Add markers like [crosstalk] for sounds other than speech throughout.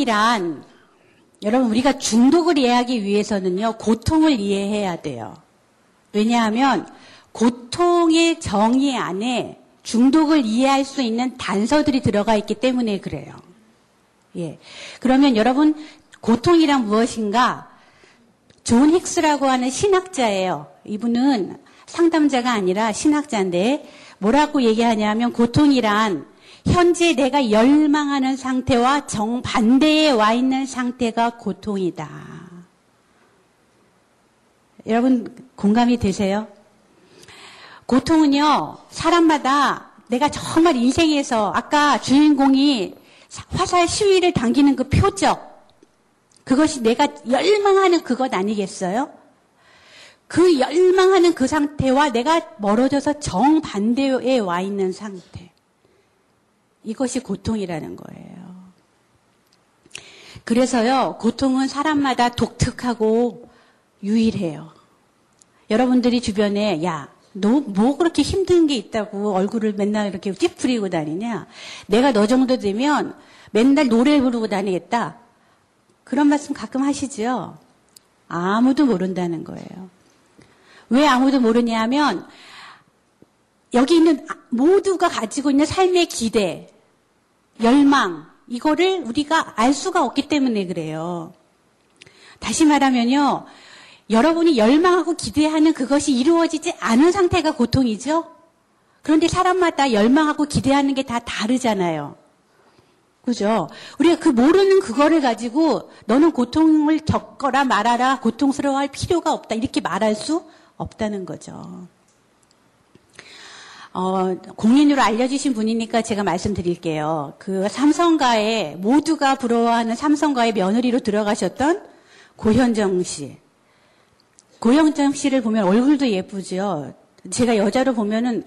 고통이란 여러분 우리가 중독을 이해하기 위해서는요 고통을 이해해야 돼요. 왜냐하면 고통의 정의 안에 중독을 이해할 수 있는 단서들이 들어가 있기 때문에 그래요. 예. 그러면 여러분 고통이란 무엇인가? 존 힉스라고 하는 신학자예요. 이분은 상담자가 아니라 신학자인데 뭐라고 얘기하냐면 고통이란 현재 내가 열망하는 상태와 정반대에 와 있는 상태가 고통이다. 여러분 공감이 되세요? 고통은요, 사람마다 내가 정말 인생에서 아까 주인공이 화살 시위를 당기는 그 표적, 그것이 내가 열망하는 그것 아니겠어요? 그 열망하는 그 상태와 내가 멀어져서 정반대에 와 있는 상태. 이것이 고통이라는 거예요. 그래서요, 고통은 사람마다 독특하고 유일해요. 여러분들이 주변에, 야, 너 뭐 그렇게 힘든 게 있다고 얼굴을 맨날 이렇게 찌푸리고 다니냐? 내가 너 정도 되면 맨날 노래 부르고 다니겠다. 그런 말씀 가끔 하시죠? 아무도 모른다는 거예요. 왜 아무도 모르냐 하면 여기 있는 모두가 가지고 있는 삶의 기대, 열망, 이거를 우리가 알 수가 없기 때문에 그래요. 다시 말하면요. 여러분이 열망하고 기대하는 그것이 이루어지지 않은 상태가 고통이죠? 그런데 사람마다 열망하고 기대하는 게 다 다르잖아요. 그죠? 우리가 그 모르는 그거를 가지고 너는 고통을 겪거라 말아라 고통스러워할 필요가 없다 이렇게 말할 수 없다는 거죠. 어, 공인으로 알려주신 분이니까 제가 말씀드릴게요. 그 삼성가에 모두가 부러워하는 삼성가의 며느리로 들어가셨던 고현정 씨. 고현정 씨를 보면 얼굴도 예쁘죠. 제가 여자로 보면은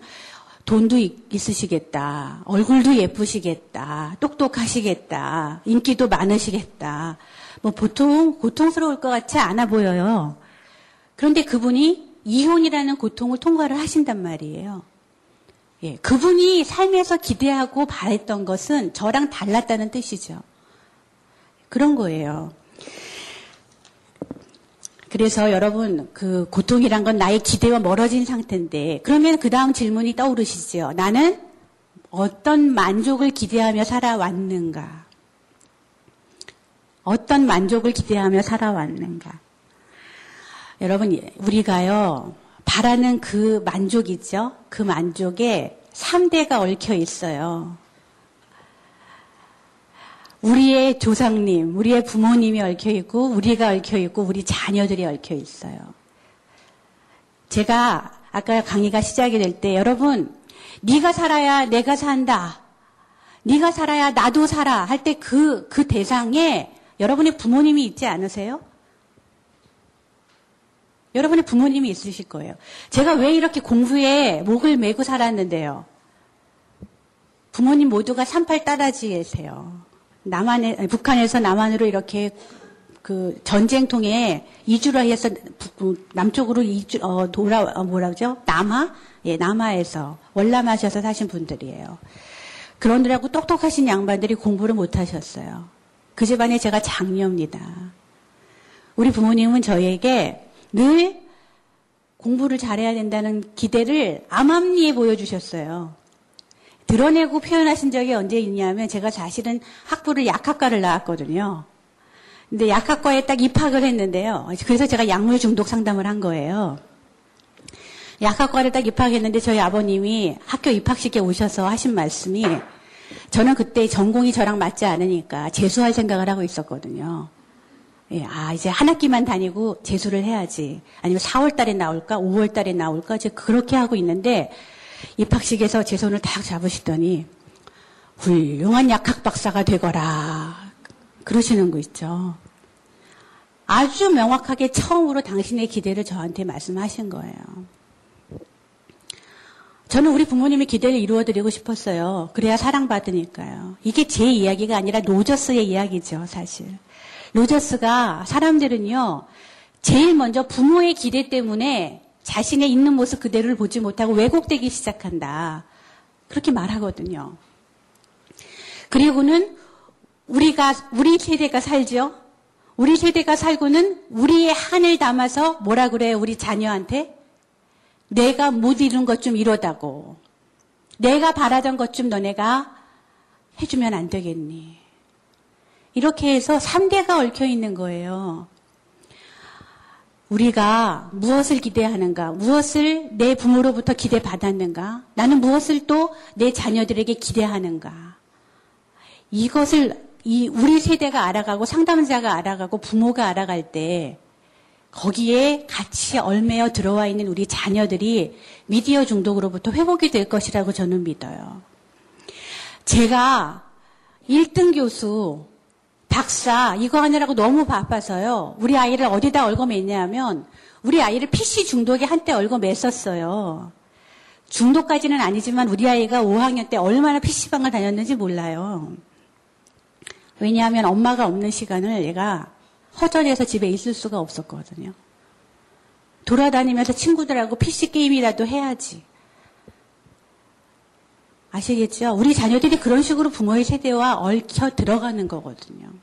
돈도 있으시겠다. 얼굴도 예쁘시겠다. 똑똑하시겠다. 인기도 많으시겠다. 뭐 보통 고통스러울 것 같지 않아 보여요. 그런데 그분이 이혼이라는 고통을 통과를 하신단 말이에요. 예, 그분이 삶에서 기대하고 바랬던 것은 저랑 달랐다는 뜻이죠. 그런 거예요. 그래서 여러분 그 고통이란 건 나의 기대와 멀어진 상태인데 그러면 그 다음 질문이 떠오르시죠. 나는 어떤 만족을 기대하며 살아왔는가? 어떤 만족을 기대하며 살아왔는가? 여러분, 우리가요, 바라는 그 만족이죠? 그 만족에 3대가 얽혀 있어요. 우리의 조상님, 우리의 부모님이 얽혀 있고, 우리가 얽혀 있고, 우리 자녀들이 얽혀 있어요. 제가 아까 강의가 시작이 될 때, 여러분, 네가 살아야 내가 산다. 네가 살아야 나도 살아. 할 때 그, 그 대상에 여러분의 부모님이 있지 않으세요? 여러분의 부모님이 있으실 거예요. 제가 왜 이렇게 공부에 목을 메고 살았는데요. 부모님 모두가 38 따라지세요. 남한에, 북한에서 남한으로 이렇게 그 전쟁통에 이주를 해서 남쪽으로 이주, 어, 돌아, 어, 뭐라죠? 남하? 예, 남하에서 월남하셔서 사신 분들이에요. 그러느라고 똑똑하신 양반들이 공부를 못 하셨어요. 그 집안에 제가 장녀입니다. 우리 부모님은 저에게 늘 공부를 잘해야 된다는 기대를 암암리에 보여주셨어요. 드러내고 표현하신 적이 언제 있냐면 제가 사실은 학부를 약학과를 나왔거든요. 근데 약학과에 딱 입학을 했는데요. 그래서 제가 약물 중독 상담을 한 거예요. 약학과를 딱 입학했는데 저희 아버님이 학교 입학식에 오셔서 하신 말씀이 저는 그때 전공이 저랑 맞지 않으니까 재수할 생각을 하고 있었거든요. 예, 아, 이제 한 학기만 다니고 재수를 해야지. 아니면 4월 달에 나올까? 5월 달에 나올까? 이제 그렇게 하고 있는데 입학식에서 제 손을 딱 잡으시더니 훌륭한 약학 박사가 되거라. 그러시는 거 있죠. 아주 명확하게 처음으로 당신의 기대를 저한테 말씀하신 거예요. 저는 우리 부모님의 기대를 이루어드리고 싶었어요. 그래야 사랑받으니까요. 이게 제 이야기가 아니라 노저스의 이야기죠, 사실. 로저스가 사람들은요, 제일 먼저 부모의 기대 때문에 자신의 있는 모습 그대로를 보지 못하고 왜곡되기 시작한다. 그렇게 말하거든요. 그리고는 우리가, 우리 세대가 살죠? 우리 세대가 살고는 우리의 한을 담아서 뭐라 그래요? 우리 자녀한테? 내가 못 이룬 것 좀 이러다고. 내가 바라던 것 좀 너네가 해주면 안 되겠니? 이렇게 해서 3대가 얽혀 있는 거예요. 우리가 무엇을 기대하는가? 무엇을 내 부모로부터 기대받았는가? 나는 무엇을 또 내 자녀들에게 기대하는가? 이것을 이 우리 세대가 알아가고 상담자가 알아가고 부모가 알아갈 때 거기에 같이 얼매어 들어와 있는 우리 자녀들이 미디어 중독으로부터 회복이 될 것이라고 저는 믿어요. 제가 1등 교수, 박사 이거 하느라고 너무 바빠서요. 우리 아이를 어디다 얽어맸냐면 우리 아이를 PC 중독에 한때 얽어맸었어요. 중독까지는 아니지만 우리 아이가 5학년 때 얼마나 PC방을 다녔는지 몰라요. 왜냐하면 엄마가 없는 시간을 얘가 허전해서 집에 있을 수가 없었거든요. 돌아다니면서 친구들하고 PC 게임이라도 해야지. 아시겠죠? 우리 자녀들이 그런 식으로 부모의 세대와 얽혀 들어가는 거거든요.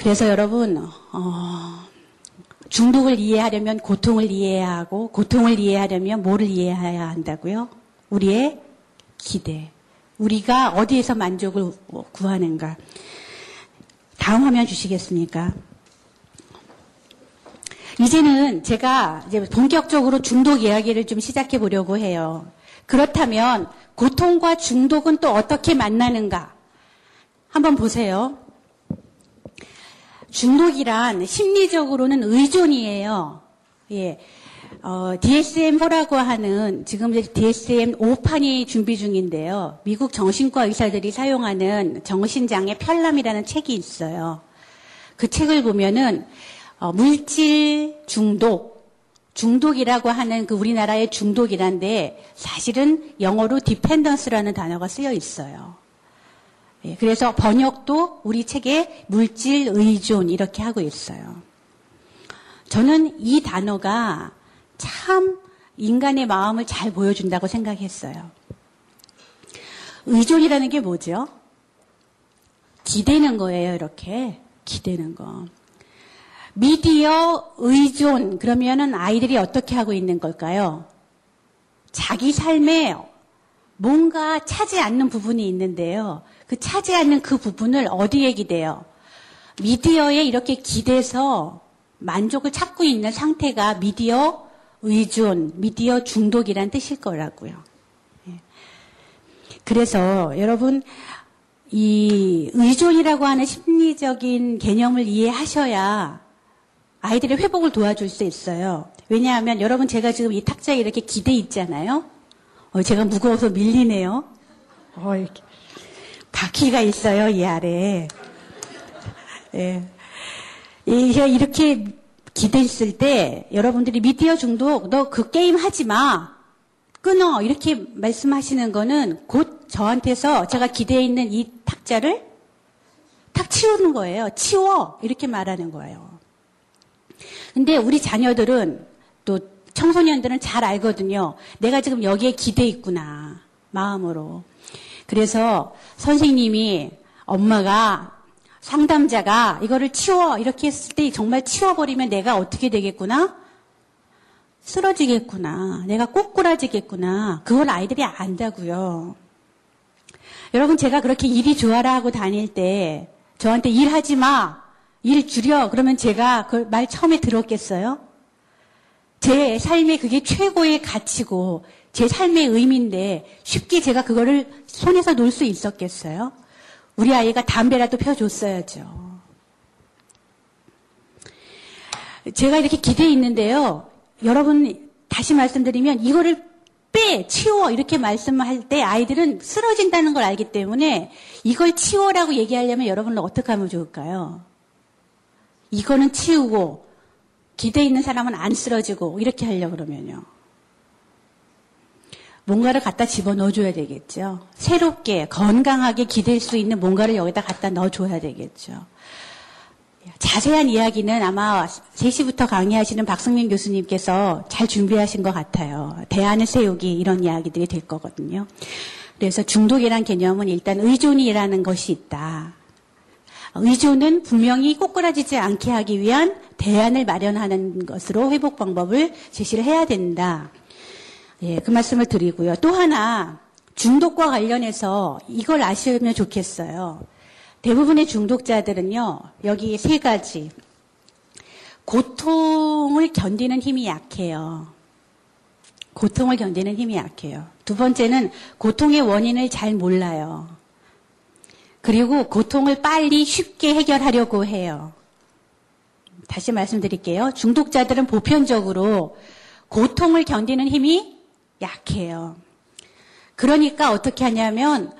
그래서 여러분, 어, 중독을 이해하려면 고통을 이해해야 하고, 고통을 이해하려면 뭐를 이해해야 한다고요? 우리의 기대. 우리가 어디에서 만족을 구하는가. 다음 화면 주시겠습니까? 이제는 제가 이제 본격적으로 중독 이야기를 좀 시작해 보려고 해요. 그렇다면 고통과 중독은 또 어떻게 만나는가? 한번 보세요. 중독이란 심리적으로는 의존이에요. 예. 어, DSM-4라고 하는 지금 DSM-5판이 준비 중인데요. 미국 정신과 의사들이 사용하는 정신장애 편람이라는 책이 있어요. 그 책을 보면은 어, 물질 중독, 중독이라고 하는 그 우리나라의 중독이란데 사실은 영어로 디펜던스라는 단어가 쓰여 있어요. 예, 그래서 번역도 우리 책에 물질 의존 이렇게 하고 있어요. 저는 이 단어가 참 인간의 마음을 잘 보여준다고 생각했어요. 의존이라는 게 뭐죠? 기대는 거예요, 이렇게. 기대는 거. 미디어 의존, 그러면은 아이들이 어떻게 하고 있는 걸까요? 자기 삶에 뭔가 차지 않는 부분이 있는데요. 그 차지 않는 그 부분을 어디에 기대요? 미디어에 이렇게 기대서 만족을 찾고 있는 상태가 미디어 의존, 미디어 중독이란 뜻일 거라고요. 예. 그래서 여러분 이 의존이라고 하는 심리적인 개념을 이해하셔야 아이들의 회복을 도와줄 수 있어요. 왜냐하면 여러분 제가 지금 이 탁자에 이렇게 기대 있잖아요. 어, 제가 무거워서 밀리네요. 어, 이렇게. 바퀴가 있어요, 이 아래에. 예. 이렇게 기대했을 때 여러분들이 미디어 중독 너 그 게임 하지 마. 끊어. 이렇게 말씀하시는 거는 곧 저한테서 제가 기대해 있는 이 탁자를 탁 치우는 거예요. 치워. 이렇게 말하는 거예요. 근데 우리 자녀들은 또 청소년들은 잘 알거든요. 내가 지금 여기에 기대 있구나. 마음으로. 그래서 선생님이 엄마가 상담자가 이거를 치워 이렇게 했을 때 정말 치워버리면 내가 어떻게 되겠구나? 쓰러지겠구나. 내가 꼬꾸라지겠구나. 그걸 아이들이 안다고요. 여러분 제가 그렇게 일이 좋아라 하고 다닐 때 저한테 일하지 마. 일 줄여. 그러면 제가 그 말 처음에 들었겠어요? 제 삶에 그게 최고의 가치고 제 삶의 의미인데 쉽게 제가 그거를 손에서 놓을 수 있었겠어요? 우리 아이가 담배라도 펴줬어야죠. 제가 이렇게 기대해 있는데요. 여러분, 다시 말씀드리면 이거를 빼, 치워, 이렇게 말씀할 때 아이들은 쓰러진다는 걸 알기 때문에 이걸 치워라고 얘기하려면 여러분은 어떻게 하면 좋을까요? 이거는 치우고 기대 있는 사람은 안 쓰러지고 이렇게 하려고 그러면요. 뭔가를 갖다 집어 넣어줘야 되겠죠. 새롭게 건강하게 기댈 수 있는 뭔가를 여기다 갖다 넣어줘야 되겠죠. 자세한 이야기는 아마 3시부터 강의하시는 박승민 교수님께서 잘 준비하신 것 같아요. 대안을 세우기 이런 이야기들이 될 거거든요. 그래서 중독이란 개념은 일단 의존이라는 것이 있다. 의존은 분명히 꼬꾸라지지 않게 하기 위한 대안을 마련하는 것으로 회복 방법을 제시를 해야 된다. 예, 그 말씀을 드리고요. 또 하나 중독과 관련해서 이걸 아시면 좋겠어요. 대부분의 중독자들은요, 여기 세 가지. 고통을 견디는 힘이 약해요. 고통을 견디는 힘이 약해요. 두 번째는 고통의 원인을 잘 몰라요. 그리고 고통을 빨리 쉽게 해결하려고 해요. 다시 말씀드릴게요. 중독자들은 보편적으로 고통을 견디는 힘이 약해요. 그러니까 어떻게 하냐면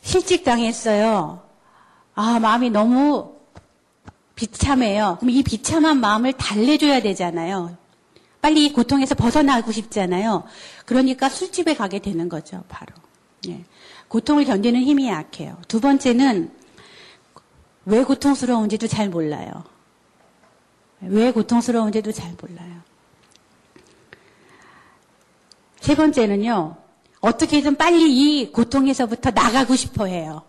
실직 당했어요. 아, 마음이 너무 비참해요. 그럼 이 비참한 마음을 달래줘야 되잖아요. 빨리 이 고통에서 벗어나고 싶잖아요. 그러니까 술집에 가게 되는 거죠, 바로. 예. 고통을 견디는 힘이 약해요. 두 번째는 왜 고통스러운지도 잘 몰라요. 왜 고통스러운지도 잘 몰라요. 세 번째는요, 어떻게든 빨리 이 고통에서부터 나가고 싶어 해요.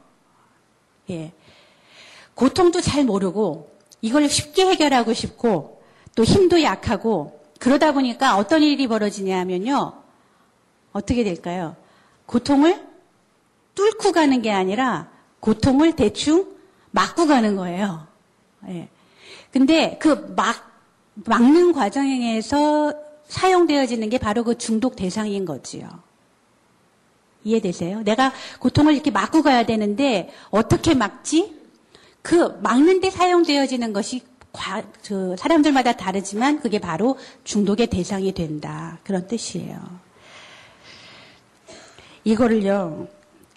예. 고통도 잘 모르고, 이걸 쉽게 해결하고 싶고, 또 힘도 약하고, 그러다 보니까 어떤 일이 벌어지냐면요, 어떻게 될까요? 고통을 뚫고 가는 게 아니라 고통을 대충 막고 가는 거예요. 예. 근데 그 막, 막는 과정에서 사용되어지는 게 바로 그 중독 대상인 거지요. 이해되세요? 내가 고통을 이렇게 막고 가야 되는데 어떻게 막지? 그 막는데 사용되어지는 것이 과, 그 사람들마다 다르지만 그게 바로 중독의 대상이 된다. 그런 뜻이에요. 이거를요,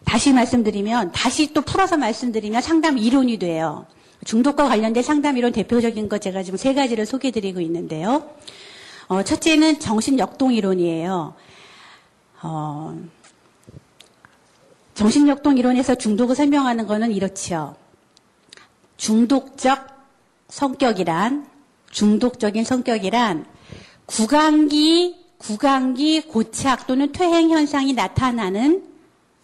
다시 말씀드리면, 다시 또 풀어서 말씀드리면 상담 이론이 돼요. 중독과 관련된 상담 이론 대표적인 것 제가 지금 세 가지를 소개해 드리고 있는데요. 어, 첫째는 정신역동 이론이에요. 어, 정신역동 이론에서 중독을 설명하는 것은 이렇지요. 중독적 성격이란, 중독적인 성격이란 구강기, 구강기 고착 또는 퇴행 현상이 나타나는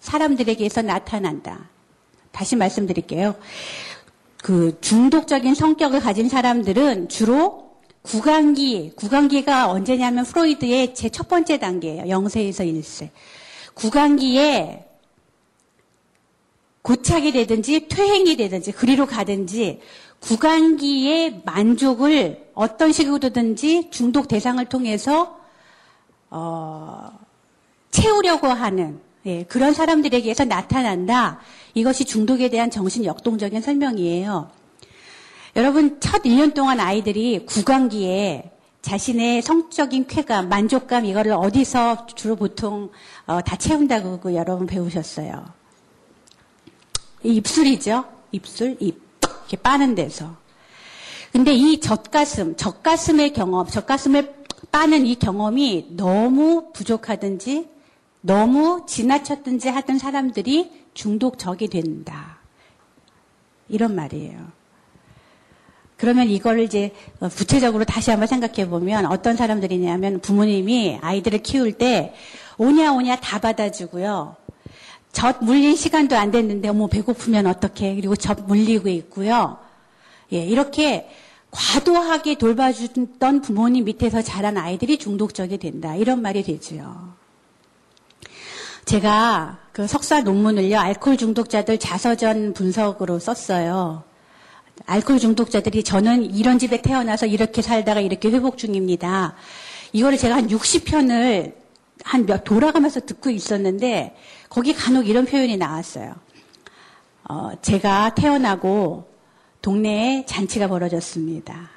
사람들에게서 나타난다. 다시 말씀드릴게요. 그 중독적인 성격을 가진 사람들은 주로 구강기, 구강기가 언제냐면 프로이드의 제 첫 번째 단계예요. 0세에서 1세. 구강기에 고착이 되든지 퇴행이 되든지 그리로 가든지 구강기의 만족을 어떤 식으로든지 중독 대상을 통해서 어, 채우려고 하는 예, 그런 사람들에게서 나타난다. 이것이 중독에 대한 정신 역동적인 설명이에요. 여러분, 첫 1년 동안 아이들이 구강기에 자신의 성적인 쾌감, 만족감, 이거를 어디서 주로 보통 어, 다 채운다고 그 여러분 배우셨어요. 입술이죠. 입술, 입. 이렇게 빠는 데서. 근데 이 젖가슴, 젖가슴의 경험, 젖가슴을 빠는 이 경험이 너무 부족하든지 너무 지나쳤든지 하던 사람들이 중독적이 된다. 이런 말이에요. 그러면 이거를 이제 구체적으로 다시 한번 생각해 보면 어떤 사람들이냐면 부모님이 아이들을 키울 때 오냐 오냐 다 받아주고요. 젖 물린 시간도 안 됐는데 어머 배고프면 어떡해. 그리고 젖 물리고 있고요. 예, 이렇게 과도하게 돌봐주던 부모님 밑에서 자란 아이들이 중독적이 된다. 이런 말이 되지요. 제가 그 석사 논문을요, 알코올 중독자들 자서전 분석으로 썼어요. 알코올 중독자들이 저는 이런 집에 태어나서 이렇게 살다가 이렇게 회복 중입니다. 이거를 제가 한 60편을 한 몇 돌아가면서 듣고 있었는데 거기 간혹 이런 표현이 나왔어요. 어, 제가 태어나고 동네에 잔치가 벌어졌습니다.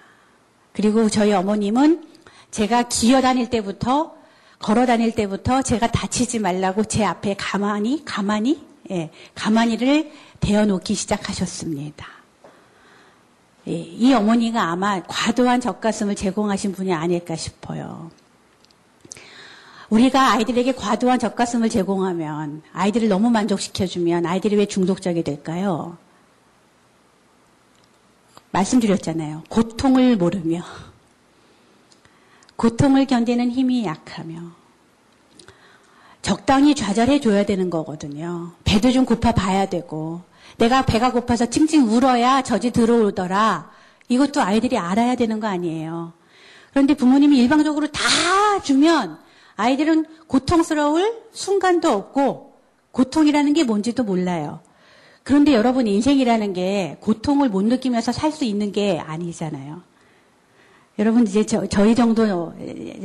그리고 저희 어머님은 제가 기어 다닐 때부터 걸어 다닐 때부터 제가 다치지 말라고 제 앞에 가만히, 가만히, 예, 가만히를 대어 놓기 시작하셨습니다. 예, 이 어머니가 아마 과도한 젖가슴을 제공하신 분이 아닐까 싶어요. 우리가 아이들에게 과도한 젖가슴을 제공하면 아이들을 너무 만족시켜주면 아이들이 왜 중독적이 될까요? 말씀드렸잖아요. 고통을 모르며 고통을 견디는 힘이 약하며 적당히 좌절해 줘야 되는 거거든요. 배도 좀 고파 봐야 되고 내가 배가 고파서 찡찡 울어야 젖이 들어오더라. 이것도 아이들이 알아야 되는 거 아니에요. 그런데 부모님이 일방적으로 다 주면 아이들은 고통스러울 순간도 없고 고통이라는 게 뭔지도 몰라요. 그런데 여러분 인생이라는 게 고통을 못 느끼면서 살 수 있는 게 아니잖아요. 여러분 이제 저, 희 정도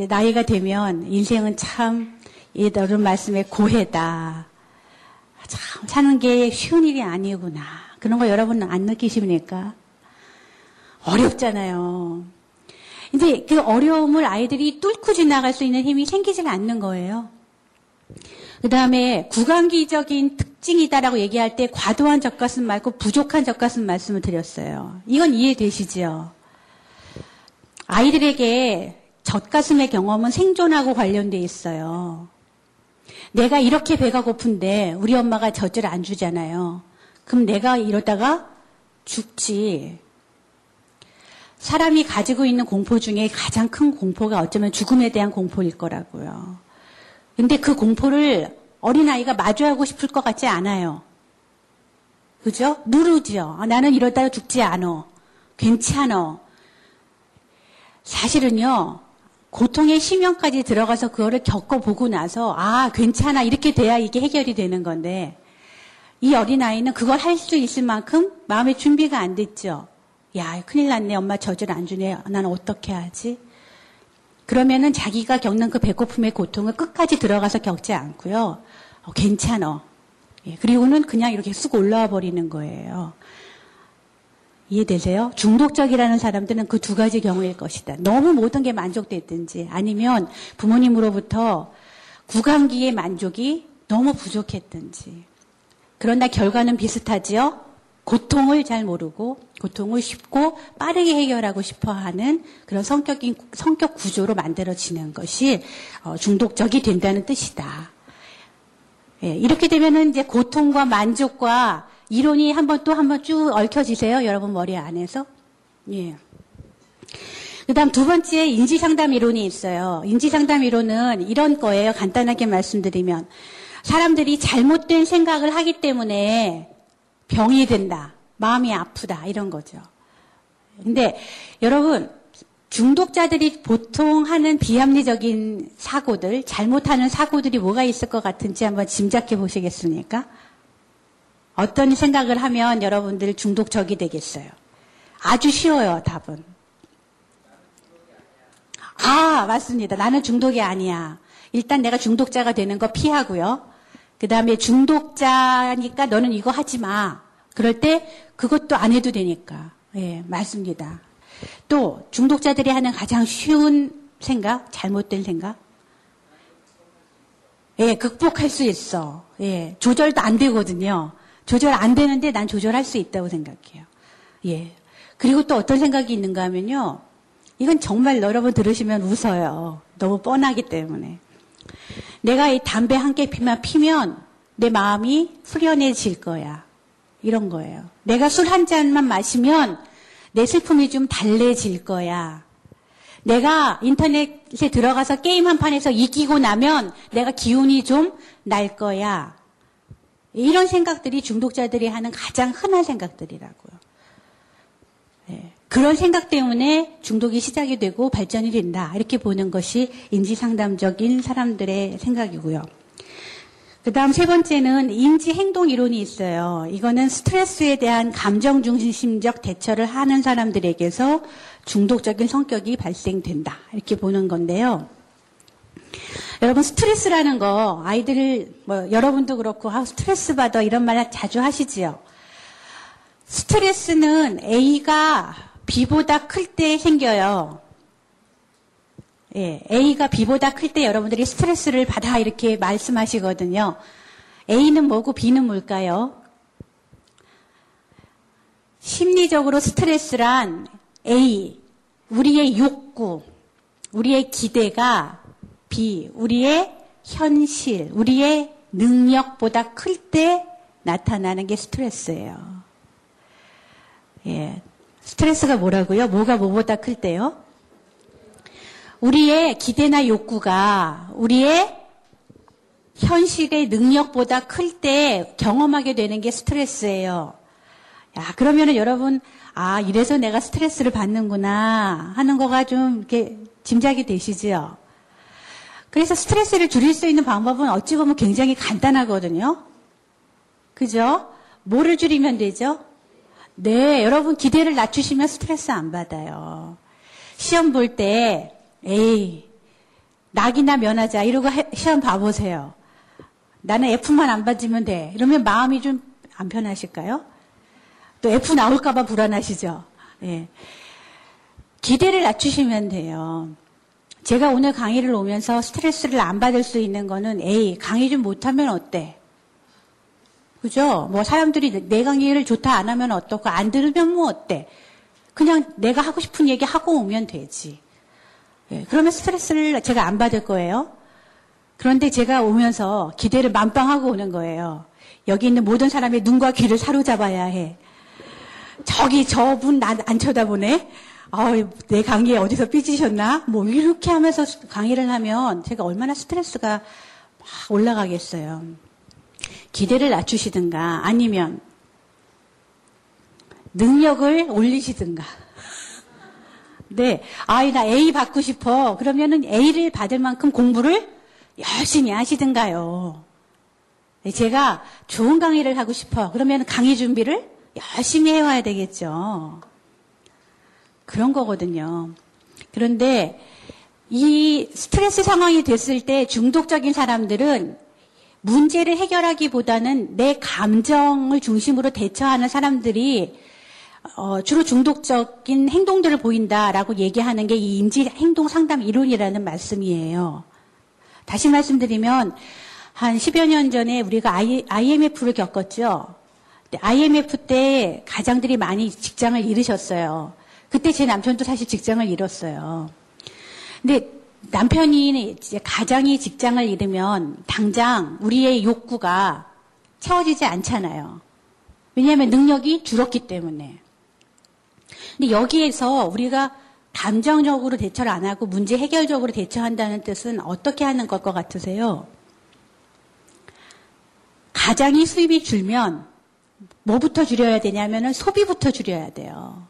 나이가 되면 인생은 참 이런 말씀에 고해다. 참 사는 게 쉬운 일이 아니구나. 그런 거 여러분은 안 느끼십니까? 어렵잖아요. 이제 그 어려움을 아이들이 뚫고 지나갈 수 있는 힘이 생기질 않는 거예요. 그 다음에 구강기적인 특징이다라고 얘기할 때 과도한 젖가슴 말고 부족한 젖가슴 말씀을 드렸어요. 이건 이해되시죠? 아이들에게 젖가슴의 경험은 생존하고 관련돼 있어요. 내가 이렇게 배가 고픈데 우리 엄마가 젖을 안 주잖아요. 그럼 내가 이러다가 죽지. 사람이 가지고 있는 공포 중에 가장 큰 공포가 어쩌면 죽음에 대한 공포일 거라고요. 근데 그 공포를 어린아이가 마주하고 싶을 것 같지 않아요. 그죠? 누르죠. 아, 나는 이러다가 죽지 않어. 괜찮어. 사실은요, 고통의 심연까지 들어가서 그거를 겪어보고 나서, 아, 괜찮아. 이렇게 돼야 이게 해결이 되는 건데, 이 어린아이는 그걸 할 수 있을 만큼 마음의 준비가 안 됐죠. 야, 큰일 났네. 엄마 젖을 안 주네. 나는 어떻게 하지? 그러면은 자기가 겪는 그 배고픔의 고통을 끝까지 들어가서 겪지 않고요. 어, 괜찮어. 예, 그리고는 그냥 이렇게 쑥 올라와 버리는 거예요. 이해되세요? 중독적이라는 사람들은 그 두 가지 경우일 것이다. 너무 모든 게 만족됐든지 아니면 부모님으로부터 구강기의 만족이 너무 부족했든지. 그러나 결과는 비슷하지요? 고통을 잘 모르고 고통을 쉽고 빠르게 해결하고 싶어 하는 그런 성격인, 성격 구조로 만들어지는 것이 어, 중독적이 된다는 뜻이다. 예, 이렇게 되면은 이제 고통과 만족과 이론이 한 번 또 한 번 쭉 얽혀지세요. 여러분 머리 안에서. 예. 그 다음 두 번째 인지상담 이론이 있어요. 인지상담 이론은 이런 거예요. 간단하게 말씀드리면. 사람들이 잘못된 생각을 하기 때문에 병이 된다. 마음이 아프다. 이런 거죠. 근데 여러분, 중독자들이 보통 하는 비합리적인 사고들, 잘못하는 사고들이 뭐가 있을 것 같은지 한번 짐작해 보시겠습니까? 어떤 생각을 하면 여러분들 중독적이 되겠어요? 아주 쉬워요, 답은. 아, 맞습니다. 나는 중독이 아니야. 일단 내가 중독자가 되는 거 피하고요. 그 다음에 중독자니까 너는 이거 하지 마. 그럴 때 그것도 안 해도 되니까. 예, 맞습니다. 또 중독자들이 하는 가장 쉬운 생각, 잘못된 생각. 예, 극복할 수 있어. 예, 조절도 안 되거든요. 조절 안 되는데 난 조절할 수 있다고 생각해요. 예. 그리고 또 어떤 생각이 있는가 하면요. 이건 정말 여러분 들으시면 웃어요. 너무 뻔하기 때문에. 내가 이 담배 한 개 피만 피면 내 마음이 후련해질 거야. 이런 거예요. 내가 술 한 잔만 마시면 내 슬픔이 좀 달래질 거야. 내가 인터넷에 들어가서 게임 한 판에서 이기고 나면 내가 기운이 좀 날 거야. 이런 생각들이 중독자들이 하는 가장 흔한 생각들이라고요. 네. 그런 생각 때문에 중독이 시작이 되고 발전이 된다. 이렇게 보는 것이 인지상담적인 사람들의 생각이고요. 그 다음 세 번째는 인지 행동 이론이 있어요. 이거는 스트레스에 대한 감정 중심적 대처를 하는 사람들에게서 중독적인 성격이 발생된다. 이렇게 보는 건데요. 여러분 스트레스라는 거 아이들 뭐 여러분도 그렇고 아 스트레스 받아 이런 말 자주 하시지요. 스트레스는 A가 B보다 클 때 생겨요. 예, A가 B보다 클 때 여러분들이 스트레스를 받아 이렇게 말씀하시거든요. A는 뭐고 B는 뭘까요? 심리적으로 스트레스란 A, 우리의 욕구, 우리의 기대가 B, 우리의 현실, 우리의 능력보다 클 때 나타나는 게 스트레스예요. 예. 스트레스가 뭐라고요? 뭐가 뭐보다 클 때요? 우리의 기대나 욕구가 우리의 현실의 능력보다 클 때 경험하게 되는 게 스트레스예요. 야, 그러면은 여러분, 아, 이래서 내가 스트레스를 받는구나 하는 거가 좀 이렇게 짐작이 되시죠? 그래서 스트레스를 줄일 수 있는 방법은 어찌 보면 굉장히 간단하거든요. 그죠? 뭐를 줄이면 되죠? 네, 여러분 기대를 낮추시면 스트레스 안 받아요. 시험 볼 때, 에이, 낙이나 면하자. 이러고 시험 봐보세요. 나는 F만 안 받으면 돼. 이러면 마음이 좀 안 편하실까요? 또 F 나올까봐 불안하시죠? 예. 기대를 낮추시면 돼요. 제가 오늘 강의를 오면서 스트레스를 안 받을 수 있는 거는 에이, 강의 좀 못하면 어때? 그죠? 뭐 사람들이 내 강의를 좋다 안 하면 어떻고 안 들으면 뭐 어때? 그냥 내가 하고 싶은 얘기 하고 오면 되지. 예, 그러면 스트레스를 제가 안 받을 거예요. 그런데 제가 오면서 기대를 만빵하고 오는 거예요. 여기 있는 모든 사람의 눈과 귀를 사로잡아야 해. 저기 저분 난안 쳐다보네. 아, 내 강의에 어디서 삐지셨나? 뭐 이렇게 하면서 강의를 하면 제가 얼마나 스트레스가 막 올라가겠어요. 기대를 낮추시든가 아니면 능력을 올리시든가. 네. 아이, 나 A 받고 싶어. 그러면은 A를 받을 만큼 공부를 열심히 하시든가요. 네, 제가 좋은 강의를 하고 싶어. 그러면 강의 준비를 열심히 해와야 되겠죠. 그런 거거든요. 그런데 이 스트레스 상황이 됐을 때 중독적인 사람들은 문제를 해결하기보다는 내 감정을 중심으로 대처하는 사람들이 어, 주로 중독적인 행동들을 보인다라고 얘기하는 게 이 인지 행동 상담 이론이라는 말씀이에요. 다시 말씀드리면 한 10여 년 전에 우리가 IMF를 겪었죠. IMF 때 가장들이 많이 직장을 잃으셨어요. 그때 제 남편도 사실 직장을 잃었어요. 근데 남편이 이제 가장이 직장을 잃으면 당장 우리의 욕구가 채워지지 않잖아요. 왜냐하면 능력이 줄었기 때문에. 근데 여기에서 우리가 감정적으로 대처를 안 하고 문제 해결적으로 대처한다는 뜻은 어떻게 하는 것 것 같으세요? 가장이 수입이 줄면 뭐부터 줄여야 되냐면은 소비부터 줄여야 돼요.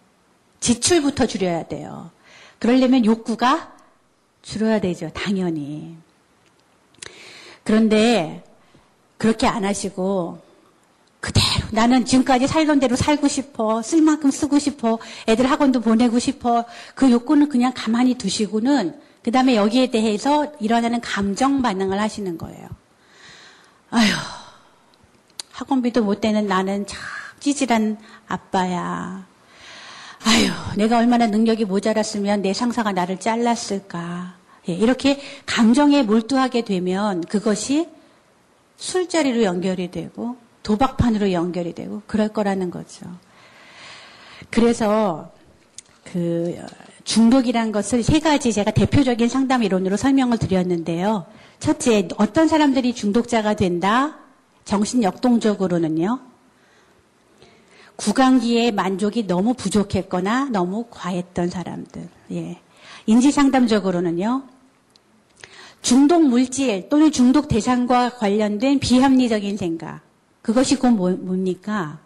지출부터 줄여야 돼요. 그러려면 욕구가 줄어야 되죠. 당연히. 그런데 그렇게 안 하시고 그대로 나는 지금까지 살던 대로 살고 싶어. 쓸 만큼 쓰고 싶어. 애들 학원도 보내고 싶어. 그 욕구는 그냥 가만히 두시고는 그 다음에 여기에 대해서 일어나는 감정 반응을 하시는 거예요. 아휴, 학원비도 못 되는 나는 참 찌질한 아빠야. 아휴, 내가 얼마나 능력이 모자랐으면 내 상사가 나를 잘랐을까. 예, 이렇게 감정에 몰두하게 되면 그것이 술자리로 연결이 되고 도박판으로 연결이 되고 그럴 거라는 거죠. 그래서 그 중독이란 것을 세 가지 제가 대표적인 상담 이론으로 설명을 드렸는데요. 첫째, 어떤 사람들이 중독자가 된다? 정신 역동적으로는요. 구강기의 만족이 너무 부족했거나 너무 과했던 사람들. 예. 인지 상담적으로는요. 중독 물질 또는 중독 대상과 관련된 비합리적인 생각. 그것이 곧 뭐, 뭡니까?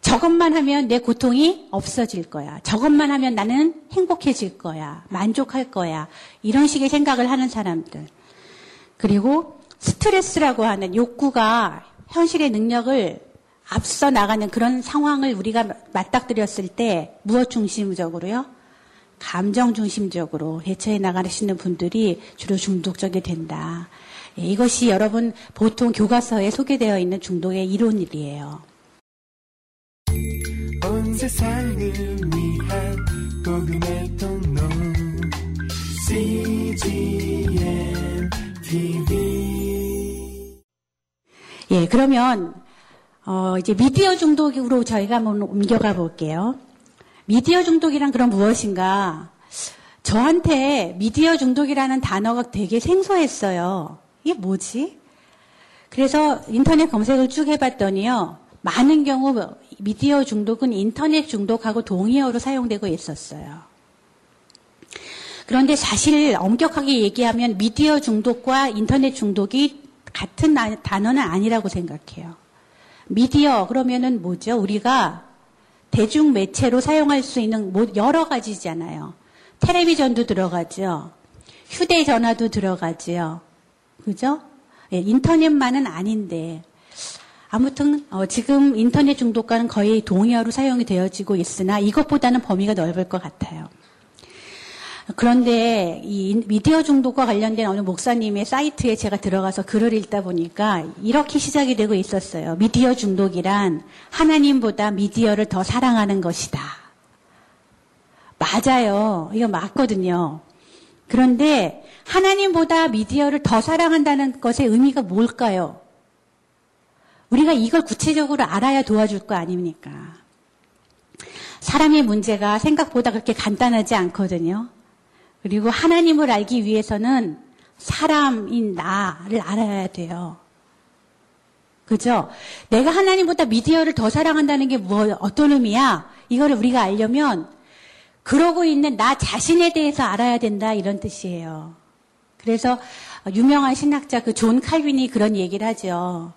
저것만 하면 내 고통이 없어질 거야. 저것만 하면 나는 행복해질 거야. 만족할 거야. 이런 식의 생각을 하는 사람들. 그리고 스트레스라고 하는 욕구가 현실의 능력을 앞서 나가는 그런 상황을 우리가 맞닥뜨렸을 때 무엇 중심적으로요? 감정 중심적으로 대처해 나가시는 분들이 주로 중독적이 된다. 예, 이것이 여러분 보통 교과서에 소개되어 있는 중독의 이론이에요. 예, 그러면 어, 이제 미디어 중독으로 저희가 한번 옮겨가 볼게요. 미디어 중독이란 그런 무엇인가? 저한테 미디어 중독이라는 단어가 되게 생소했어요. 이게 뭐지? 그래서 인터넷 검색을 쭉 해봤더니요. 많은 경우 미디어 중독은 인터넷 중독하고 동의어로 사용되고 있었어요. 그런데 사실 엄격하게 얘기하면 미디어 중독과 인터넷 중독이 같은 단어는 아니라고 생각해요. 미디어 그러면은 뭐죠? 우리가 대중 매체로 사용할 수 있는 뭐 여러 가지잖아요. 텔레비전도 들어가죠. 휴대전화도 들어가죠. 그죠? 예, 인터넷만은 아닌데 아무튼 어, 지금 인터넷 중독과는 거의 동의어로 사용이 되어지고 있으나 이것보다는 범위가 넓을 것 같아요. 그런데 이 미디어 중독과 관련된 어느 목사님의 사이트에 제가 들어가서 글을 읽다 보니까 이렇게 시작이 되고 있었어요. 미디어 중독이란 하나님보다 미디어를 더 사랑하는 것이다. 맞아요. 이거 맞거든요. 그런데 하나님보다 미디어를 더 사랑한다는 것의 의미가 뭘까요? 우리가 이걸 구체적으로 알아야 도와줄 거 아닙니까? 사람의 문제가 생각보다 그렇게 간단하지 않거든요. 그리고 하나님을 알기 위해서는 사람인 나를 알아야 돼요. 그죠? 내가 하나님보다 미디어를 더 사랑한다는 게 뭐, 어떤 의미야? 이거를 우리가 알려면 그러고 있는 나 자신에 대해서 알아야 된다 이런 뜻이에요. 그래서 유명한 신학자 그 존 칼빈이 그런 얘기를 하죠.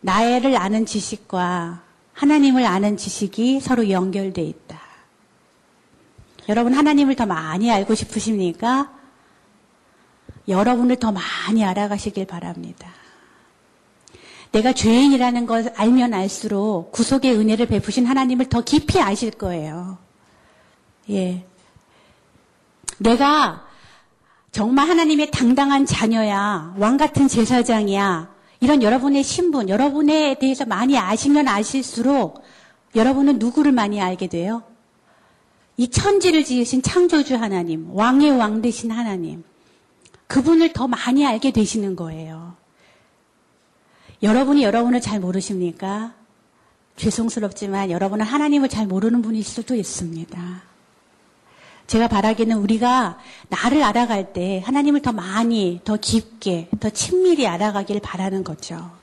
나를 아는 지식과 하나님을 아는 지식이 서로 연결돼 있다. 여러분 하나님을 더 많이 알고 싶으십니까? 여러분을 더 많이 알아가시길 바랍니다. 내가 죄인이라는 걸 알면 알수록 구속의 은혜를 베푸신 하나님을 더 깊이 아실 거예요. 예. 내가 정말 하나님의 당당한 자녀야, 왕 같은 제사장이야, 이런 여러분의 신분, 여러분에 대해서 많이 아시면 아실수록 여러분은 누구를 많이 알게 돼요? 이 천지를 지으신 창조주 하나님, 왕의 왕 되신 하나님, 그분을 더 많이 알게 되시는 거예요. 여러분이 여러분을 잘 모르십니까? 죄송스럽지만 여러분은 하나님을 잘 모르는 분일 수도 있습니다. 제가 바라기는 우리가 나를 알아갈 때 하나님을 더 많이, 더 깊게, 더 친밀히 알아가길 바라는 거죠.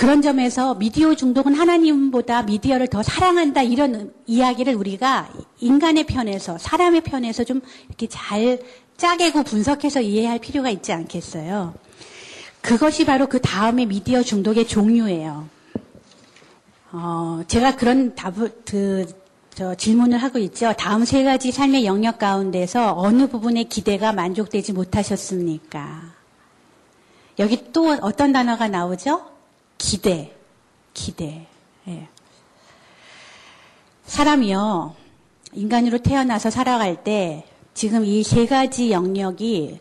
그런 점에서 미디어 중독은 하나님보다 미디어를 더 사랑한다 이런 이야기를 우리가 인간의 편에서 사람의 편에서 좀 이렇게 잘 짜개고 분석해서 이해할 필요가 있지 않겠어요. 그것이 바로 그 다음에 미디어 중독의 종류예요. 어, 제가 그런 답을, 그, 저 질문을 하고 있죠. 다음 세 가지 삶의 영역 가운데서 어느 부분의 기대가 만족되지 못하셨습니까? 여기 또 어떤 단어가 나오죠? 기대, 기대. 예. 사람이요, 인간으로 태어나서 살아갈 때 지금 이 세 가지 영역이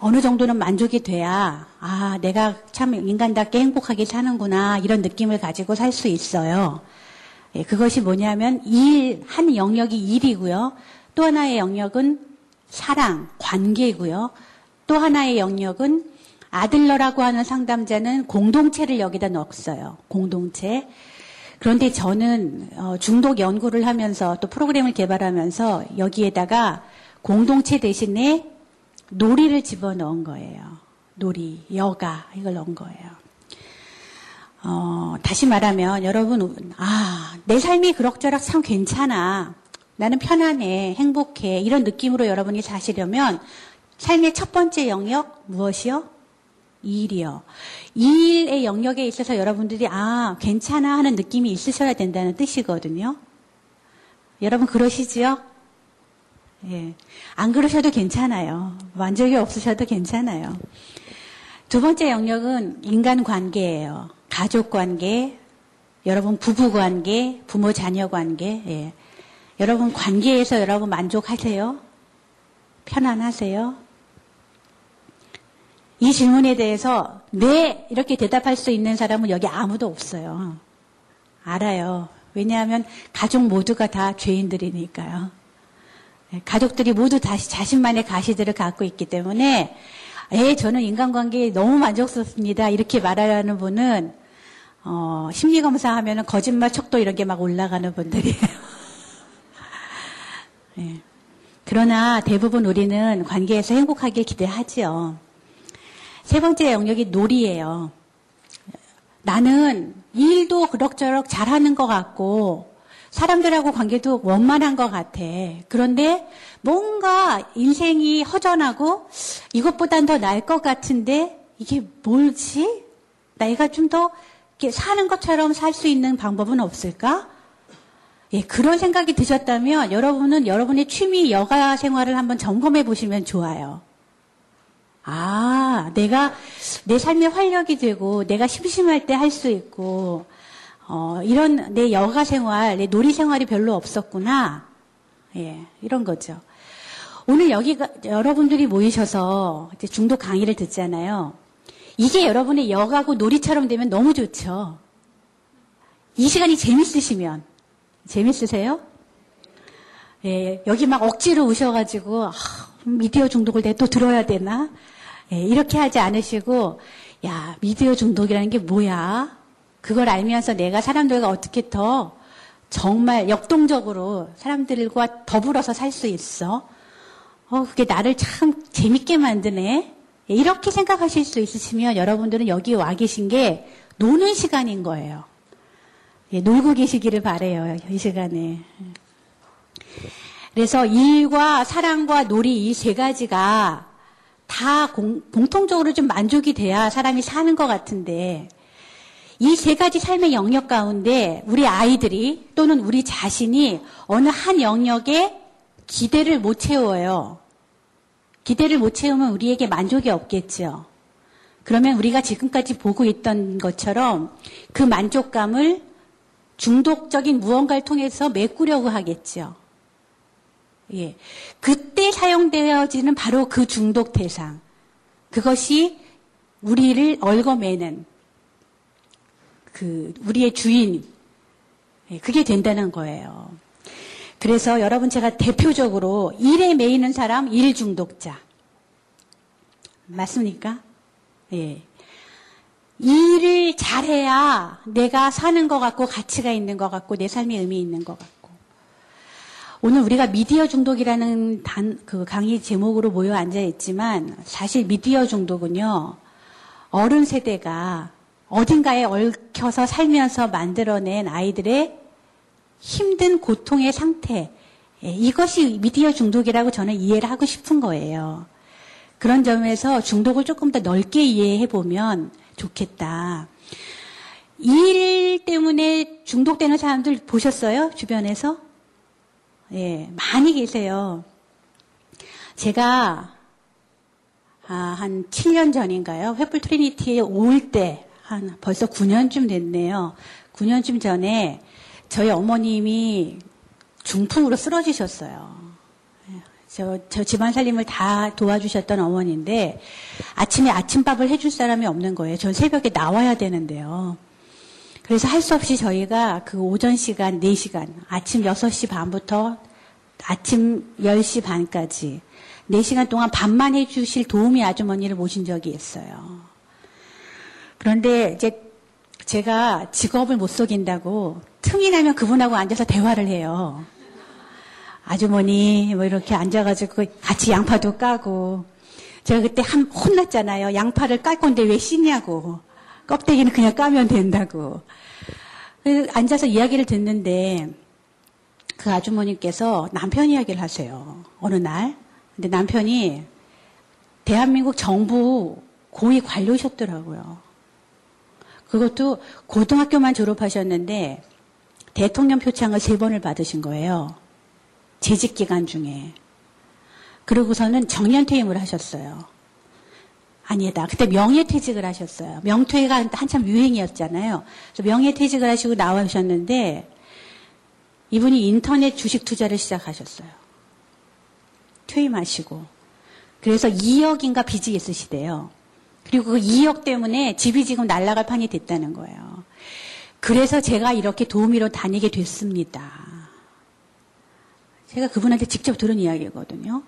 어느 정도는 만족이 돼야, 아, 내가 참 인간답게 행복하게 사는구나, 이런 느낌을 가지고 살 수 있어요. 예, 그것이 뭐냐면, 일, 한 영역이 일이고요. 또 하나의 영역은 사랑, 관계고요. 또 하나의 영역은 아들러라고 하는 상담자는 공동체를 여기다 넣었어요. 공동체. 그런데 저는 어, 중독 연구를 하면서 또 프로그램을 개발하면서 여기에다가 공동체 대신에 놀이를 집어넣은 거예요. 놀이, 여가 이걸 넣은 거예요. 어, 다시 말하면 여러분 아, 내 삶이 그럭저럭 참 괜찮아. 나는 편안해, 행복해 이런 느낌으로 여러분이 사시려면 삶의 첫 번째 영역 무엇이요? 일이요. 일의 영역에 있어서 여러분들이 아 괜찮아 하는 느낌이 있으셔야 된다는 뜻이거든요. 여러분 그러시지요? 예. 안 그러셔도 괜찮아요. 만족이 없으셔도 괜찮아요. 두 번째 영역은 인간 관계예요. 가족 관계, 여러분 부부 관계, 부모 자녀 관계. 예. 여러분 관계에서 여러분 만족하세요? 편안하세요? 이 질문에 대해서 네 이렇게 대답할 수 있는 사람은 여기 아무도 없어요. 알아요. 왜냐하면 가족 모두가 다 죄인들이니까요. 네, 가족들이 모두 다시 자신만의 가시들을 갖고 있기 때문에 에 저는 인간관계에 너무 만족스럽습니다. 이렇게 말하는 분은 어, 심리검사 하면은 거짓말 척도 이런 게 막 올라가는 분들이에요. 네. [laughs] 그러나 대부분 우리는 관계에서 행복하게 기대하지요. 세 번째 영역이 놀이예요. 나는 일도 그럭저럭 잘하는 것 같고 사람들하고 관계도 원만한 것 같아. 그런데 뭔가 인생이 허전하고 이것보단 더 나을 것 같은데 이게 뭘지? 내가 좀 더 사는 것처럼 살 수 있는 방법은 없을까? 예, 그런 생각이 드셨다면 여러분은 여러분의 취미 여가 생활을 한번 점검해 보시면 좋아요. 아, 내가 내 삶에 활력이 되고 내가 심심할 때 할 수 있고 어, 이런 내 여가 생활, 내 놀이 생활이 별로 없었구나. 예, 이런 거죠. 오늘 여기가 여러분들이 모이셔서 중독 강의를 듣잖아요. 이게 여러분의 여가고 놀이처럼 되면 너무 좋죠. 이 시간이 재밌으시면 재밌으세요? 예, 여기 막 억지로 오셔가지고 아, 미디어 중독을 내가 또 들어야 되나? 예, 이렇게 하지 않으시고 야 미디어 중독이라는 게 뭐야? 그걸 알면서 내가 사람들과 어떻게 더 정말 역동적으로 사람들과 더불어서 살 수 있어? 어, 그게 나를 참 재밌게 만드네? 예, 이렇게 생각하실 수 있으시면 여러분들은 여기 와 계신 게 노는 시간인 거예요. 예, 놀고 계시기를 바래요. 이 시간에. 그래서 일과 사랑과 놀이 이 세 가지가 다 공, 공통적으로 좀 만족이 돼야 사람이 사는 것 같은데 이 세 가지 삶의 영역 가운데 우리 아이들이 또는 우리 자신이 어느 한 영역에 기대를 못 채워요. 기대를 못 채우면 우리에게 만족이 없겠죠. 그러면 우리가 지금까지 보고 있던 것처럼 그 만족감을 중독적인 무언가를 통해서 메꾸려고 하겠죠. 예. 그때 사용되어지는 바로 그 중독 대상. 그것이 우리를 얽어매는 그 우리의 주인. 예, 그게 된다는 거예요. 그래서 여러분 제가 대표적으로 일에 매이는 사람 일 중독자. 맞습니까? 예. 일을 잘해야 내가 사는 것 같고 가치가 있는 것 같고 내 삶에 의미 있는 것 같고. 오늘 우리가 미디어 중독이라는 단, 그 강의 제목으로 모여 앉아 있지만 사실 미디어 중독은요, 어른 세대가 어딘가에 얽혀서 살면서 만들어낸 아이들의 힘든 고통의 상태. 예, 이것이 미디어 중독이라고 저는 이해를 하고 싶은 거예요. 그런 점에서 중독을 조금 더 넓게 이해해 보면 좋겠다. 일 때문에 중독되는 사람들 보셨어요? 주변에서? 예, 많이 계세요. 제가 아, 한 7년 전인가요? 횃불 트리니티에 올 때, 한 벌써 9년쯤 됐네요. 9년쯤 전에 저희 어머님이 중풍으로 쓰러지셨어요. 저, 저 집안 살림을 다 도와주셨던 어머니인데 아침에 아침밥을 해줄 사람이 없는 거예요. 전 새벽에 나와야 되는데요. 그래서 할 수 없이 저희가 그 오전 시간 4시간, 아침 6시 반부터 아침 10시 반까지 4시간 동안 밥만 해주실 도우미 아주머니를 모신 적이 있어요. 그런데 이제 제가 직업을 못 속인다고 틈이 나면 그분하고 앉아서 대화를 해요. 아주머니 뭐 이렇게 앉아가지고 같이 양파도 까고 제가 그때 한 혼났잖아요. 양파를 깔 건데 왜 씻냐고 껍데기는 그냥 까면 된다고 앉아서 이야기를 듣는데 그 아주머니께서 남편 이야기를 하세요. 어느 날 근데 남편이 대한민국 정부 고위 관료셨더라고요. 그것도 고등학교만 졸업하셨는데 대통령 표창을 세 번을 받으신 거예요. 재직 기간 중에. 그러고서는 정년 퇴임을 하셨어요. 아니다. 그때 명예퇴직을 하셨어요. 명퇴가 한참 유행이었잖아요. 그래서 명예퇴직을 하시고 나오셨는데 이분이 인터넷 주식 투자를 시작하셨어요. 퇴임하시고. 그래서 2억인가 빚이 있으시대요. 그리고 그 2억 때문에 집이 지금 날라갈 판이 됐다는 거예요. 그래서 제가 이렇게 도우미로 다니게 됐습니다. 제가 그분한테 직접 들은 이야기거든요.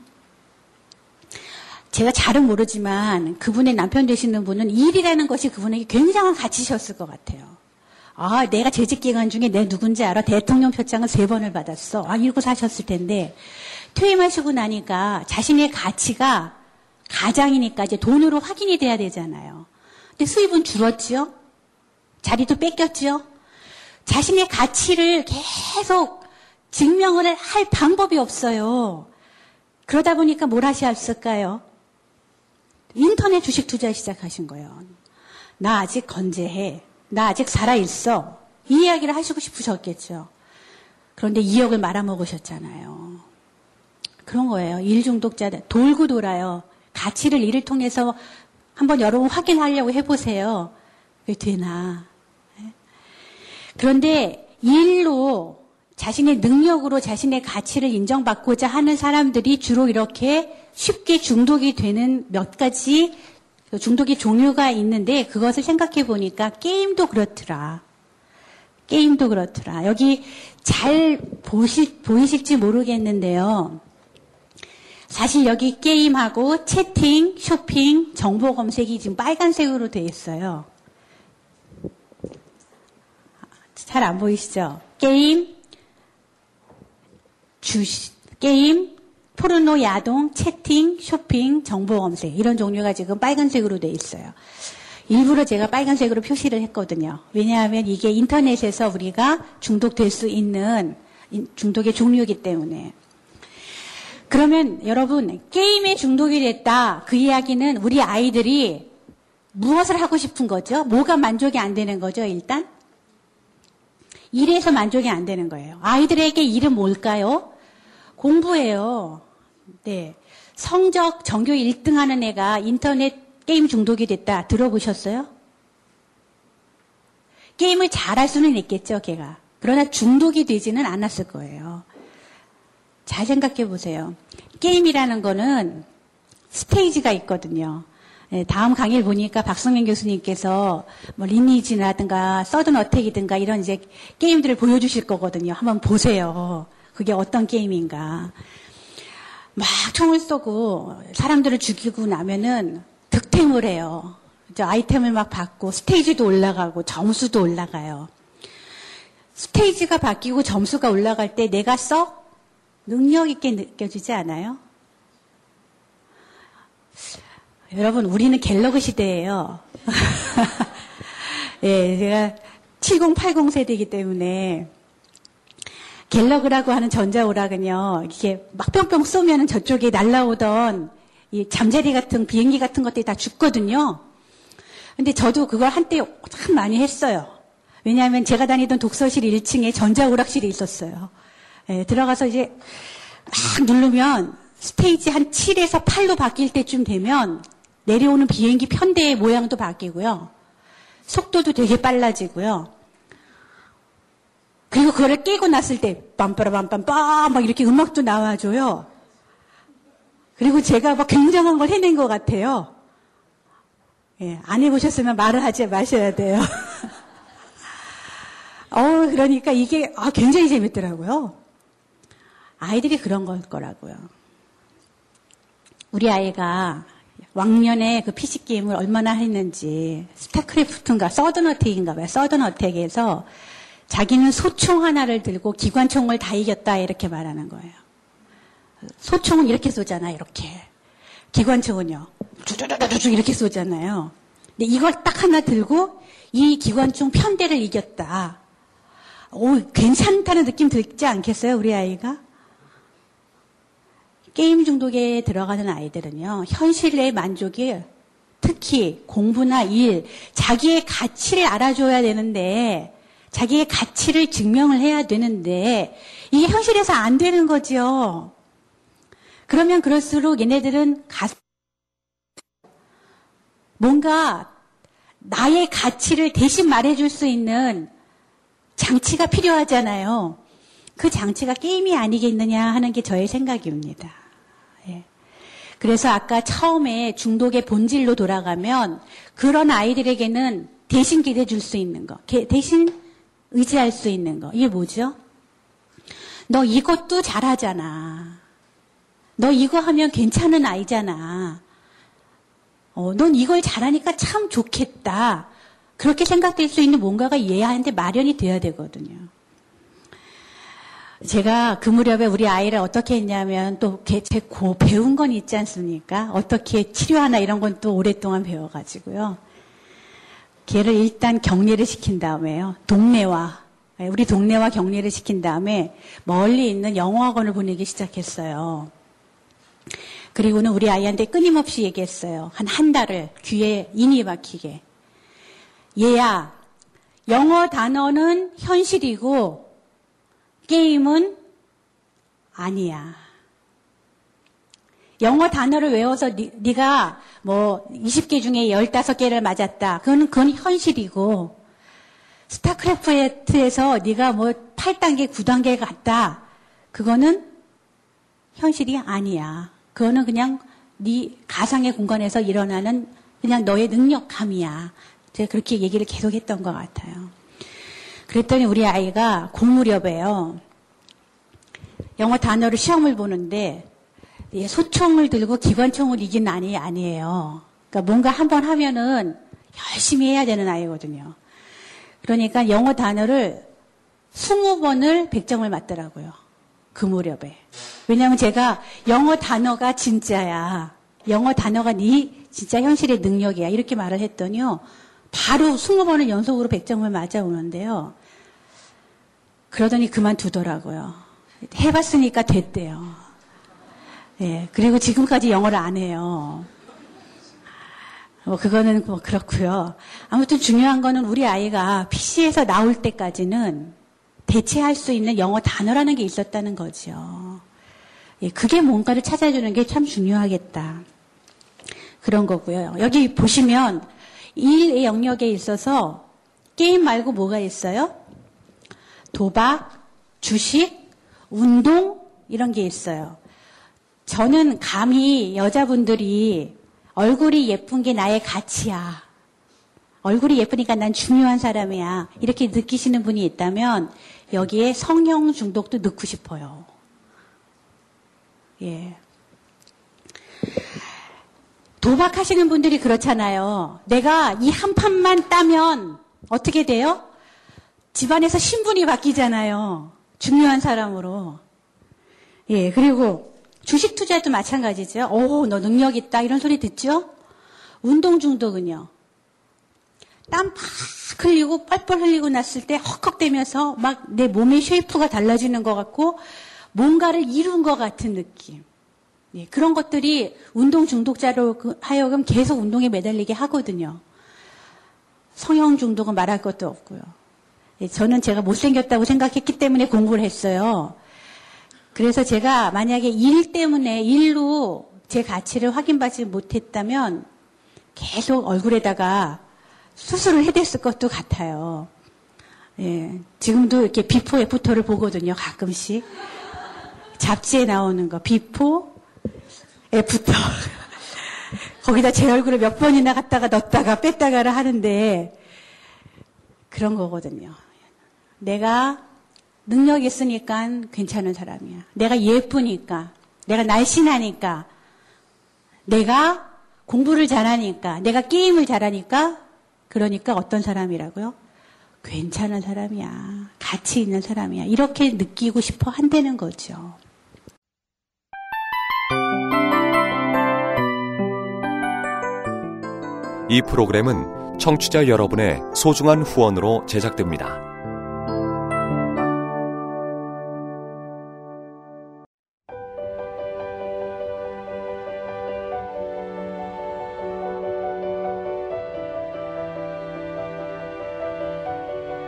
제가 잘은 모르지만 그분의 남편 되시는 분은 일이라는 것이 그분에게 굉장한 가치셨을 것 같아요. 아, 내가 재직 기간 중에 내 누군지 알아? 대통령 표창을 세 번을 받았어. 아, 이러고 사셨을 텐데 퇴임하시고 나니까 자신의 가치가 가장이니까 이제 돈으로 확인이 돼야 되잖아요. 근데 수입은 줄었지요? 자리도 뺏겼지요? 자신의 가치를 계속 증명을 할 방법이 없어요. 그러다 보니까 뭘 하셨을까요? 인터넷 주식 투자 시작하신 거예요. 나 아직 건재해. 나 아직 살아있어. 이 이야기를 하시고 싶으셨겠죠. 그런데 2억을 말아먹으셨잖아요. 그런 거예요. 일 중독자들. 돌고 돌아요. 가치를 이를 통해서 한번 여러분 확인하려고 해보세요. 왜 되나. 네? 그런데 일로 자신의 능력으로 자신의 가치를 인정받고자 하는 사람들이 주로 이렇게 쉽게 중독이 되는 몇 가지 중독의 종류가 있는데 그것을 생각해 보니까 게임도 그렇더라. 게임도 그렇더라. 여기 잘 보실, 보이실지 모르겠는데요. 사실 여기 게임하고 채팅, 쇼핑, 정보 검색이 지금 빨간색으로 되어 있어요. 잘 안 보이시죠? 게임, 주시, 게임, 포르노, 야동, 채팅, 쇼핑, 정보 검색 이런 종류가 지금 빨간색으로 돼 있어요. 일부러 제가 빨간색으로 표시를 했거든요. 왜냐하면 이게 인터넷에서 우리가 중독될 수 있는 중독의 종류이기 때문에. 그러면 여러분 게임에 중독이 됐다 그 이야기는 우리 아이들이 무엇을 하고 싶은 거죠? 뭐가 만족이 안 되는 거죠? 일단 일에서 만족이 안 되는 거예요. 아이들에게 일은 뭘까요? 공부예요. 네. 성적 전교 1등 하는 애가 인터넷 게임 중독이 됐다. 들어보셨어요? 게임을 잘할 수는 있겠죠, 걔가. 그러나 중독이 되지는 않았을 거예요. 잘 생각해 보세요. 게임이라는 거는 스테이지가 있거든요. 네, 다음 강의를 보니까 박성현 교수님께서 뭐 리니지라든가 서든 어택이든가 이런 이제 게임들을 보여주실 거거든요. 한번 보세요. 그게 어떤 게임인가. 막 총을 쏘고 사람들을 죽이고 나면은 득템을 해요. 아이템을 막 받고 스테이지도 올라가고 점수도 올라가요. 스테이지가 바뀌고 점수가 올라갈 때 내가 썩 능력 있게 느껴지지 않아요? 여러분, 우리는 갤러그 시대예요. [laughs] 예, 제가 7080 세대이기 때문에 갤러그라고 하는 전자오락은요, 이게 막 뿅뿅 쏘면 저쪽에 날라오던 이 잠자리 같은 비행기 같은 것들이 다 죽거든요. 근데 저도 그걸 한때 참 많이 했어요. 왜냐하면 제가 다니던 독서실 1층에 전자오락실이 있었어요. 예, 들어가서 이제 막 누르면 스테이지 한 7에서 8로 바뀔 때쯤 되면 내려오는 비행기 편대의 모양도 바뀌고요. 속도도 되게 빨라지고요. 그리고 그거를 깨고 났을 때 빰빠라빰빰빰 막 이렇게 음악도 나와줘요. 그리고 제가 막 굉장한 걸 해낸 것 같아요. 예, 안 해보셨으면 말을 하지 마셔야 돼요. [laughs] 어, 그러니까 이게 아, 굉장히 재밌더라고요. 아이들이 그런 걸 거라고요. 우리 아이가 왕년에 그 PC 게임을 얼마나 했는지 스타크래프트인가 서든 어택인가 봐요. 서든 어택에서 자기는 소총 하나를 들고 기관총을 다 이겼다 이렇게 말하는 거예요. 소총은 이렇게 쏘잖아요. 이렇게. 기관총은요. 쭈쭈쭈쭈 이렇게 쏘잖아요. 근데 이걸 딱 하나 들고 이 기관총 편대를 이겼다. 오, 괜찮다는 느낌 들지 않겠어요? 우리 아이가? 게임 중독에 들어가는 아이들은요, 현실의 만족이 특히 공부나 일, 자기의 가치를 알아줘야 되는데, 자기의 가치를 증명을 해야 되는데 이게 현실에서 안 되는 거죠. 그러면 그럴수록 얘네들은 가 뭔가 나의 가치를 대신 말해줄 수 있는 장치가 필요하잖아요. 그 장치가 게임이 아니겠느냐 하는 게 저의 생각입니다. 예. 그래서 아까 처음에 중독의 본질로 돌아가면 그런 아이들에게는 대신 기대해 줄 수 있는 거, 대신 의지할 수 있는 거. 이게 뭐죠? 너 이것도 잘하잖아. 너 이거 하면 괜찮은 아이잖아. 어, 넌 이걸 잘하니까 참 좋겠다. 그렇게 생각될 수 있는 뭔가가 얘한테 마련이 돼야 되거든요. 제가 그 무렵에 우리 아이를 어떻게 했냐면 또제 배운 건 있지 않습니까? 어떻게 치료하나 이런 건 또 오랫동안 배워가지고요. 걔를 일단 격리를 시킨 다음에요. 동네와 예, 우리 동네와 격리를 시킨 다음에 멀리 있는 영어학원을 보내기 시작했어요. 그리고는 우리 아이한테 끊임없이 얘기했어요. 한 한 달을 귀에 인이 박히게. 얘야, 영어 단어는 현실이고 게임은 아니야. 영어 단어를 외워서 니, 네가 뭐 20개 중에 15개를 맞았다. 그거는 그건 현실이고 스타크래프트에서 네가 뭐 8단계, 9단계 갔다. 그거는 현실이 아니야. 그거는 그냥 네 가상의 공간에서 일어나는 그냥 너의 능력감이야. 제가 그렇게 얘기를 계속 했던 것 같아요. 그랬더니 우리 아이가 공무렵에요. 영어 단어를 시험을 보는데 소총을 들고 기관총을 이긴 아이 아니에요. 그러니까 뭔가 한번 하면은 열심히 해야 되는 아이거든요. 그러니까 영어 단어를 20번을 100점을 맞더라고요. 그 무렵에. 왜냐하면 제가 영어 단어가 진짜야. 영어 단어가 네 진짜 현실의 능력이야. 이렇게 말을 했더니요. 바로 20번을 연속으로 100점을 맞아오는데요. 그러더니 그만두더라고요. 해봤으니까 됐대요. 예, 그리고 지금까지 영어를 안 해요. 뭐 그거는 뭐 그렇고요. 아무튼 중요한 거는 우리 아이가 PC에서 나올 때까지는 대체할 수 있는 영어 단어라는 게 있었다는 거죠. 예, 그게 뭔가를 찾아주는 게 참 중요하겠다. 그런 거고요. 여기 보시면 일의 영역에 있어서 게임 말고 뭐가 있어요? 도박, 주식, 운동 이런 게 있어요. 저는 감히 여자분들이 얼굴이 예쁜 게 나의 가치야. 얼굴이 예쁘니까 난 중요한 사람이야. 이렇게 느끼시는 분이 있다면 여기에 성형 중독도 넣고 싶어요. 예. 도박하시는 분들이 그렇잖아요. 내가 이 한 판만 따면 어떻게 돼요? 집안에서 신분이 바뀌잖아요. 중요한 사람으로. 예, 그리고 주식 투자도 마찬가지죠. 오, 너 능력 있다. 이런 소리 듣죠? 운동 중독은요. 땀 팍 흘리고 뻘뻘 흘리고 났을 때 헉헉대면서 막 내 몸의 쉐이프가 달라지는 것 같고 뭔가를 이룬 것 같은 느낌. 예, 그런 것들이 운동 중독자로 그 하여금 계속 운동에 매달리게 하거든요. 성형 중독은 말할 것도 없고요. 예, 저는 제가 못생겼다고 생각했기 때문에 공부를 했어요. 그래서 제가 만약에 일 때문에 일로 제 가치를 확인받지 못했다면 계속 얼굴에다가 수술을 해댔을 것도 같아요. 예, 지금도 이렇게 before after를 보거든요, 가끔씩. 잡지에 나오는 거, before after. [laughs] 거기다 제 얼굴을 몇 번이나 갖다가 넣었다가 뺐다가를 하는데, 그런 거거든요. 내가 능력 있으니까 괜찮은 사람이야. 내가 예쁘니까, 내가 날씬하니까, 내가 공부를 잘하니까, 내가 게임을 잘하니까, 그러니까 어떤 사람이라고요? 괜찮은 사람이야. 가치 있는 사람이야. 이렇게 느끼고 싶어 한다는 거죠. 이 프로그램은 청취자 여러분의 소중한 후원으로 제작됩니다.